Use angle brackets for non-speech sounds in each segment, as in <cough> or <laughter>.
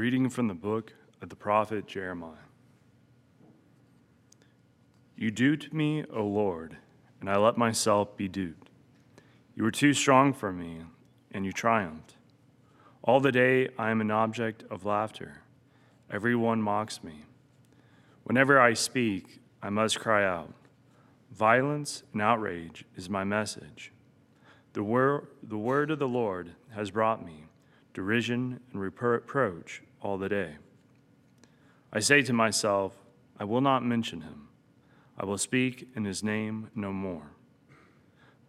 reading from the book of the prophet Jeremiah. You duped me, O Lord, and I let myself be duped. You were too strong for me, and you triumphed. All the day I am an object of laughter. Everyone mocks me. Whenever I speak, I must cry out. Violence and outrage is my message. The, wor- the word of the Lord has brought me derision and reproach all the day. I say to myself, I will not mention him. I will speak in his name no more.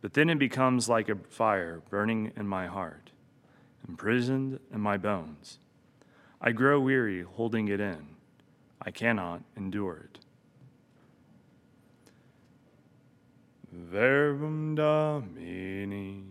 But then it becomes like a fire burning in my heart, imprisoned in my bones. I grow weary holding it in. I cannot endure it. Verbum Domini.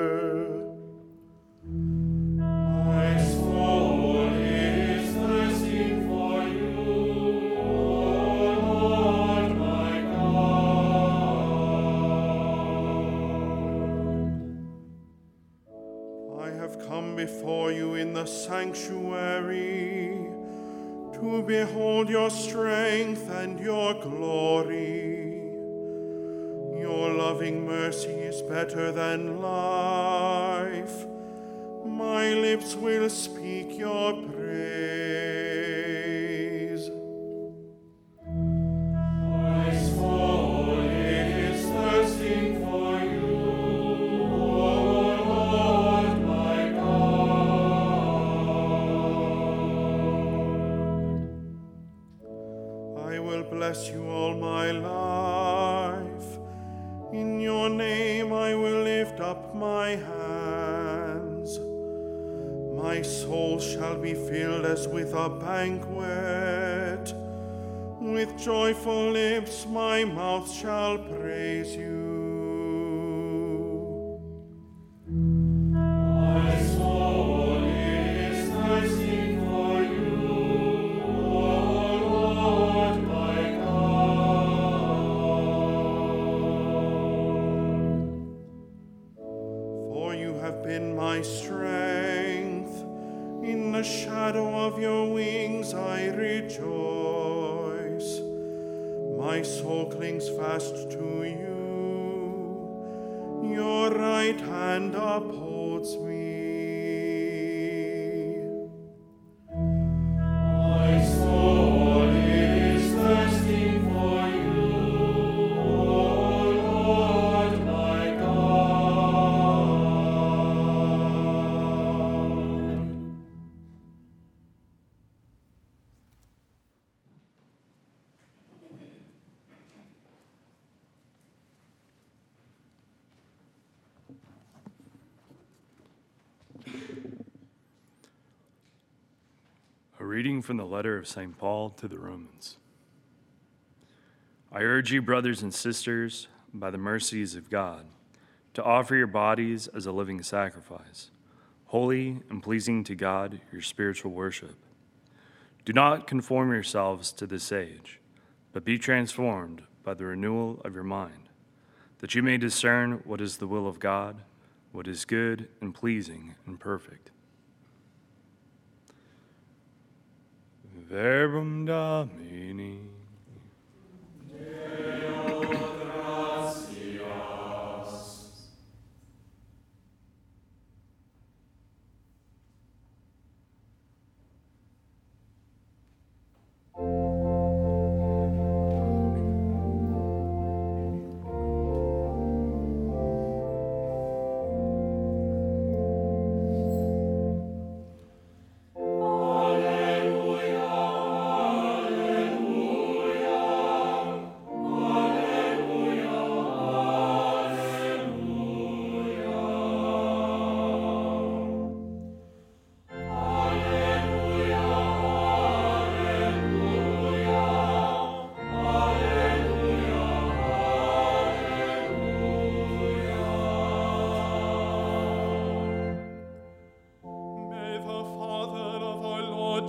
sanctuary to behold your strength and your glory. Your loving mercy is better than life. My lips will speak your praise. Banquet. With joyful lips my mouth shall praise you. Reading from the letter of St. Paul to the Romans. I urge you, brothers and sisters, by the mercies of God, to offer your bodies as a living sacrifice, holy and pleasing to God, your spiritual worship. Do not conform yourselves to this age, but be transformed by the renewal of your mind, that you may discern what is the will of God, what is good and pleasing and perfect. verbum Domini.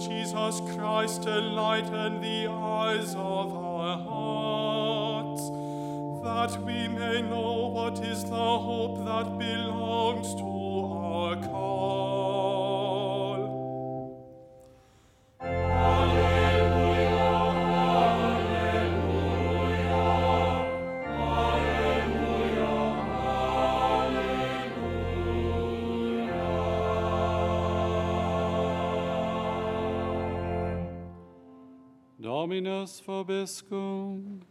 Jesus Christ, enlighten the eyes of our hearts, that we may know what is the hope that belongs to our call. Dominus vobiscum.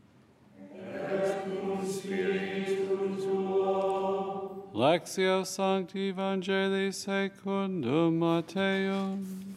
Lectio Sancti Evangelii secundum Matthaeum.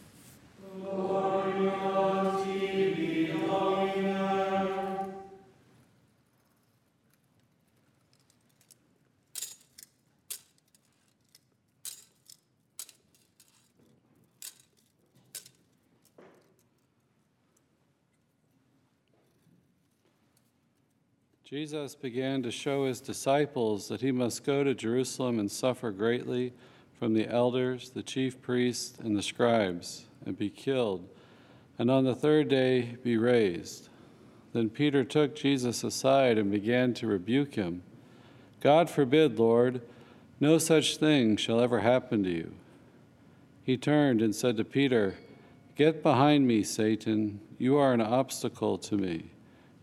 Jesus began to show his disciples that he must go to Jerusalem and suffer greatly from the elders, the chief priests, and the scribes, and be killed, and on the third day be raised. Then Peter took Jesus aside and began to rebuke him. God forbid, Lord, no such thing shall ever happen to you. He turned and said to Peter, Get behind me, Satan. You are an obstacle to me.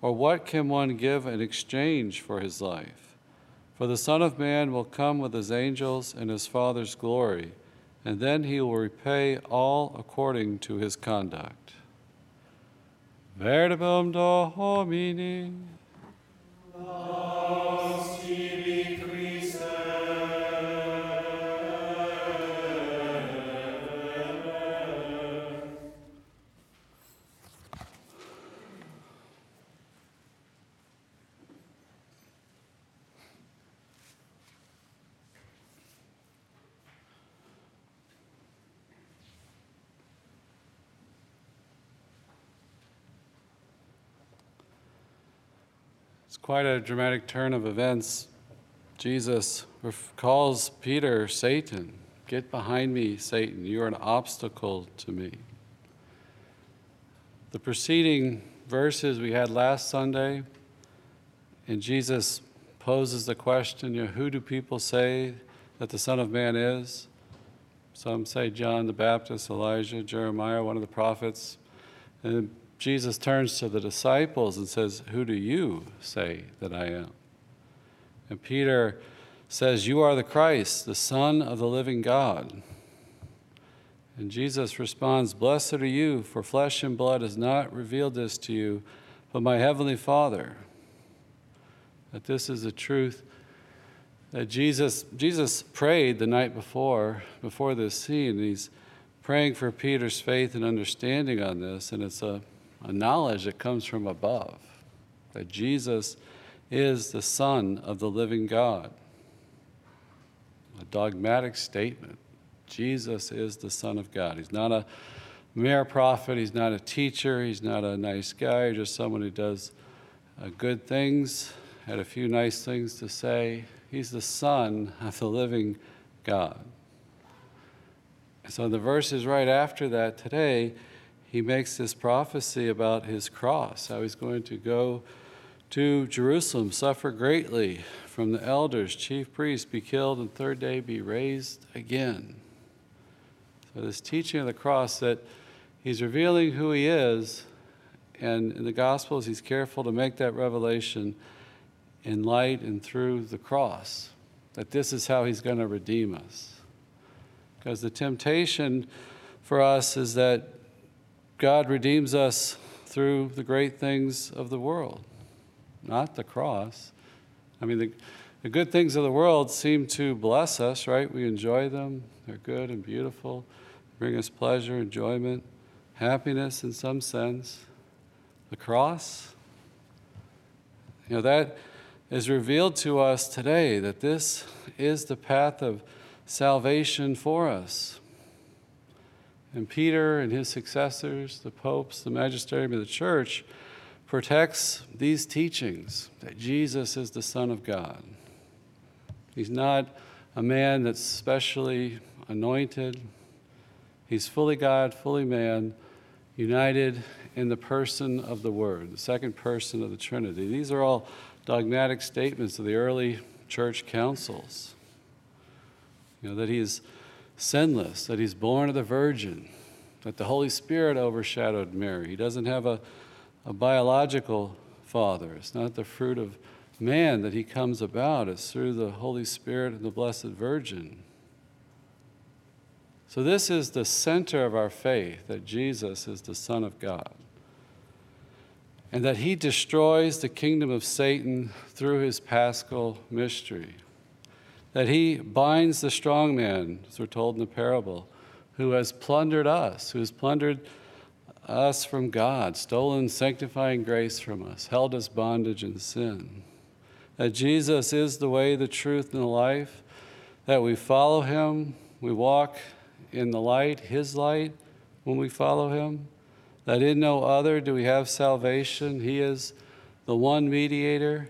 Or what can one give in exchange for his life? For the Son of Man will come with his angels in his Father's glory, and then he will repay all according to his conduct. Verbum Domini. Quite a dramatic turn of events. Jesus calls Peter Satan. Get behind me, Satan. You are an obstacle to me. The preceding verses we had last Sunday, and Jesus poses the question you know, who do people say that the Son of Man is? Some say John the Baptist, Elijah, Jeremiah, one of the prophets. And Jesus turns to the disciples and says, Who do you say that I am? And Peter says, You are the Christ, the Son of the living God. And Jesus responds, Blessed are you, for flesh and blood has not revealed this to you, but my heavenly Father. That this is the truth that Jesus, Jesus prayed the night before, before this scene. He's praying for Peter's faith and understanding on this, and it's a a knowledge that comes from above that Jesus is the Son of the living God. A dogmatic statement. Jesus is the Son of God. He's not a mere prophet, he's not a teacher, he's not a nice guy, just someone who does uh, good things, had a few nice things to say. He's the Son of the living God. So the verses right after that today he makes this prophecy about his cross, how he's going to go to Jerusalem, suffer greatly from the elders, chief priests, be killed, and third day be raised again. So, this teaching of the cross that he's revealing who he is, and in the Gospels, he's careful to make that revelation in light and through the cross, that this is how he's going to redeem us. Because the temptation for us is that God redeems us through the great things of the world, not the cross. I mean, the, the good things of the world seem to bless us, right? We enjoy them, they're good and beautiful, bring us pleasure, enjoyment, happiness in some sense, the cross. You know, that is revealed to us today that this is the path of salvation for us. And Peter and his successors, the popes, the magisterium of the church, protects these teachings that Jesus is the Son of God. He's not a man that's specially anointed. He's fully God, fully man, united in the person of the Word, the second person of the Trinity. These are all dogmatic statements of the early church councils. You know, that he's sinless, that he's born of the Virgin, that the Holy Spirit overshadowed Mary. He doesn't have a, a biological father, it's not the fruit of man that he comes about, it's through the Holy Spirit and the Blessed Virgin. So, this is the center of our faith that Jesus is the Son of God and that he destroys the kingdom of Satan through his paschal mystery. That he binds the strong man, as we're told in the parable, who has plundered us, who has plundered us from God, stolen sanctifying grace from us, held us bondage in sin. That Jesus is the way, the truth, and the life, that we follow him, we walk in the light, his light, when we follow him that in no other do we have salvation. He is the one mediator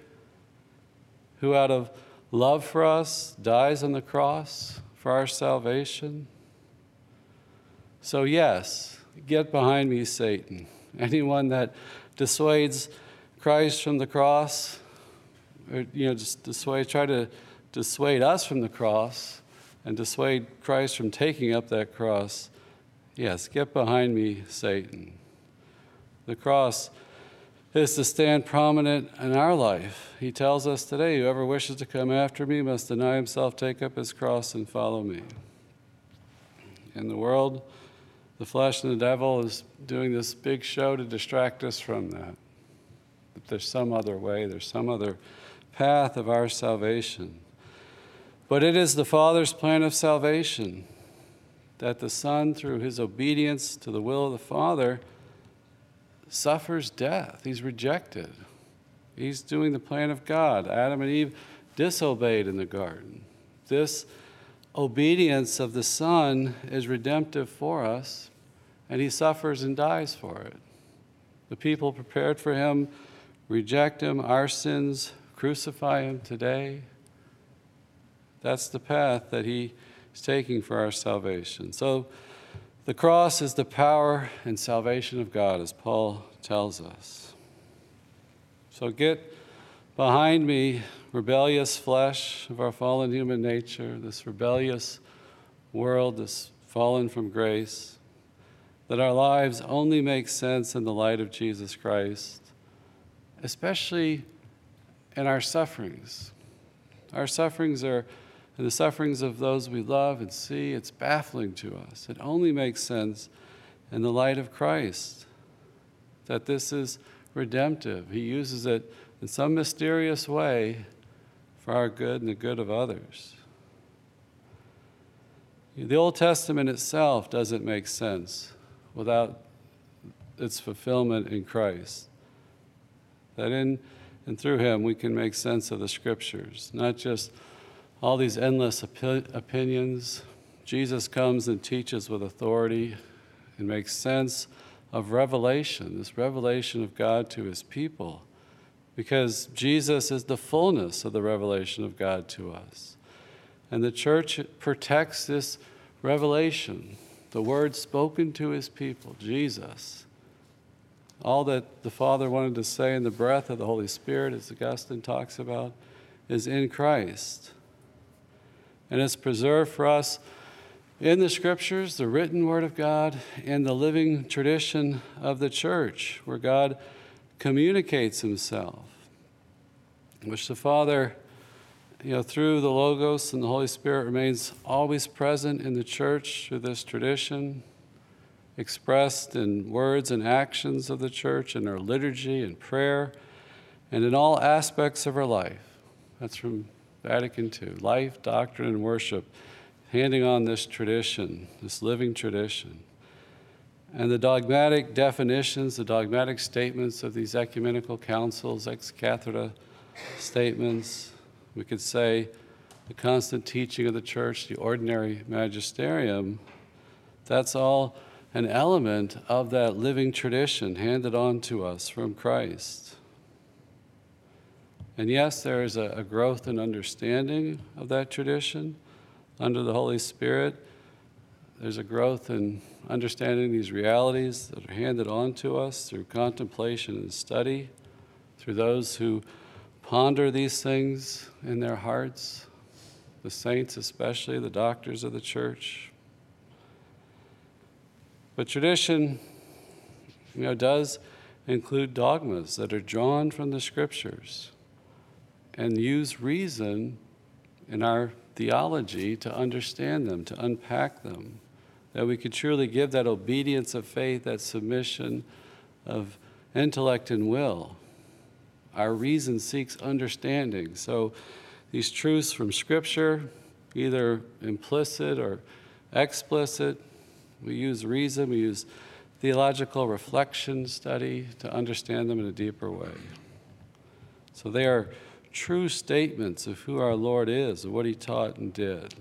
who, out of love for us, dies on the cross for our salvation. So, yes, get behind me, Satan. <laughs> Anyone that dissuades Christ from the cross, or, you know, just dissuade, try to dissuade us from the cross and dissuade Christ from taking up that cross, yes, get behind me, Satan. The cross is to stand prominent in our life. He tells us today whoever wishes to come after me must deny himself, take up his cross, and follow me. In the world, the flesh and the devil is doing this big show to distract us from that. But there's some other way, there's some other path of our salvation. But it is the Father's plan of salvation that the Son, through his obedience to the will of the Father, suffers death. He's rejected. He's doing the plan of God. Adam and Eve disobeyed in the garden. This obedience of the Son is redemptive for us, and he suffers and dies for it. The people prepared for him reject him. Our sins crucify him today. That's the path that he is taking for our salvation. So, the cross is the power and salvation of God, as Paul tells us. So get behind me, rebellious flesh of our fallen human nature, this rebellious world, this fallen from grace, that our lives only make sense in the light of Jesus Christ, especially in our sufferings. Our sufferings are and the sufferings of those we love and see, it's baffling to us. It only makes sense in the light of Christ that this is redemptive. He uses it in some mysterious way for our good and the good of others. The Old Testament itself doesn't make sense without its fulfillment in Christ. That in and through Him we can make sense of the Scriptures, not just all these endless opi- opinions. Jesus comes and teaches with authority and makes sense of revelation, this revelation of God to his people, because Jesus is the fullness of the revelation of God to us. And the church protects this revelation, the word spoken to his people, Jesus. All that the Father wanted to say in the breath of the Holy Spirit, as Augustine talks about, is in Christ and it's preserved for us in the scriptures, the written word of God, and the living tradition of the church, where God communicates himself, which the Father, you know, through the Logos and the Holy Spirit remains always present in the church through this tradition, expressed in words and actions of the church, in our liturgy and prayer, and in all aspects of our life. That's from Vatican II, life, doctrine, and worship, handing on this tradition, this living tradition. And the dogmatic definitions, the dogmatic statements of these ecumenical councils, ex cathedra statements, we could say the constant teaching of the church, the ordinary magisterium, that's all an element of that living tradition handed on to us from Christ. And yes, there is a, a growth in understanding of that tradition under the Holy Spirit. There's a growth in understanding these realities that are handed on to us through contemplation and study, through those who ponder these things in their hearts, the saints, especially the doctors of the church. But tradition, you know, does include dogmas that are drawn from the scriptures and use reason in our theology to understand them, to unpack them, that we could truly give that obedience of faith, that submission of intellect and will. Our reason seeks understanding. So these truths from Scripture, either implicit or explicit, we use reason, we use theological reflection study to understand them in a deeper way. So they are true statements of who our Lord is and what he taught and did.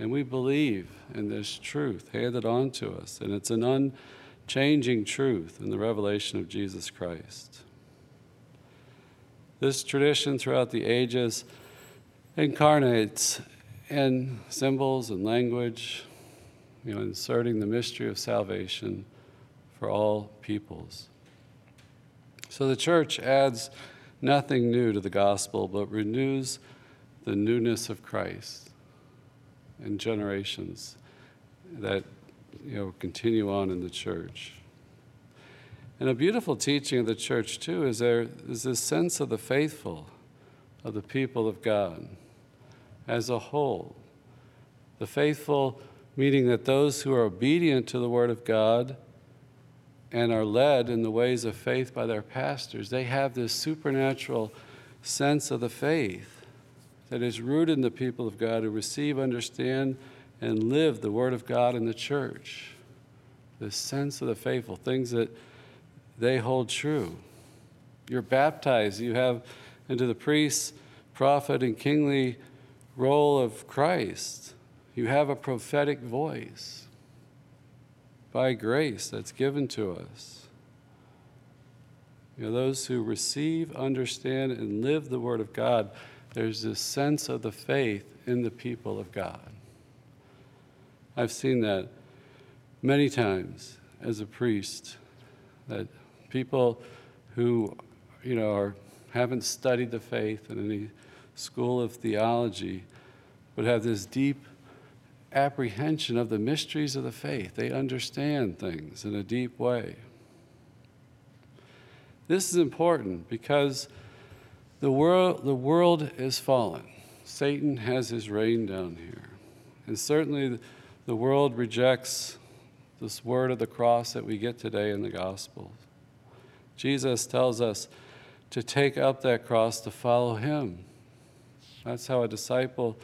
And we believe in this truth handed on to us, and it's an unchanging truth in the revelation of Jesus Christ. This tradition throughout the ages incarnates in symbols and language, you know, inserting the mystery of salvation for all peoples. So the church adds nothing new to the gospel, but renews the newness of Christ in generations that you know continue on in the church. And a beautiful teaching of the church too is there is this sense of the faithful, of the people of God as a whole. The faithful meaning that those who are obedient to the Word of God and are led in the ways of faith by their pastors, they have this supernatural sense of the faith that is rooted in the people of God who receive, understand, and live the Word of God in the church. This sense of the faithful, things that they hold true. You're baptized, you have into the priest, prophet, and kingly role of Christ. You have a prophetic voice by grace that's given to us. You know, those who receive, understand, and live the Word of God, there's this sense of the faith in the people of God. I've seen that many times as a priest, that people who, you know, are, haven't studied the faith in any school of theology, but have this deep apprehension of the mysteries of the faith. They understand things in a deep way. This is important because the world, the world is fallen. Satan has his reign down here. And certainly the world rejects this word of the cross that we get today in the Gospels. Jesus tells us to take up that cross to follow him. That's how a disciple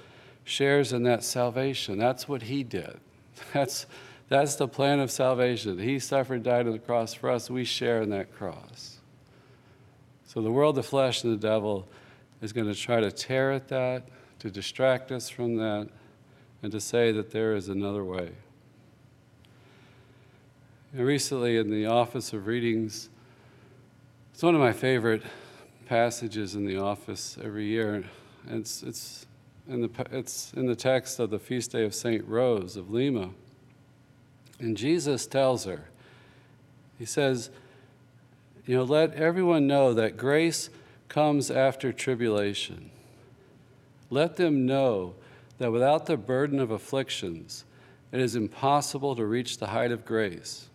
shares in that salvation. That's what he did. <laughs> That's, that's the plan of salvation. He suffered, died on the cross for us. We share in that cross. So the world, the flesh, and the devil is going to try to tear at that, to distract us from that, and to say that there is another way. And recently, in the Office of Readings, it's one of my favorite passages in the office every year. It's, it's in the, it's in the text of the feast day of St. Rose of Lima. And Jesus tells her, He says, You know, let everyone know that grace comes after tribulation. Let them know that without the burden of afflictions, it is impossible to reach the height of grace.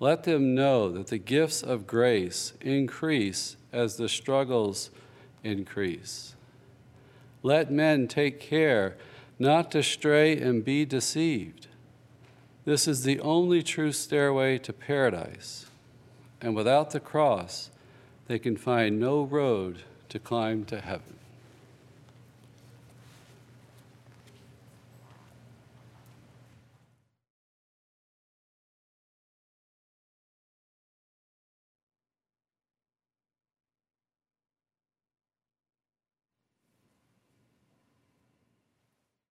Let them know that the gifts of grace increase as the struggles increase. Let men take care not to stray and be deceived. This is the only true stairway to paradise, and without the cross, they can find no road to climb to heaven.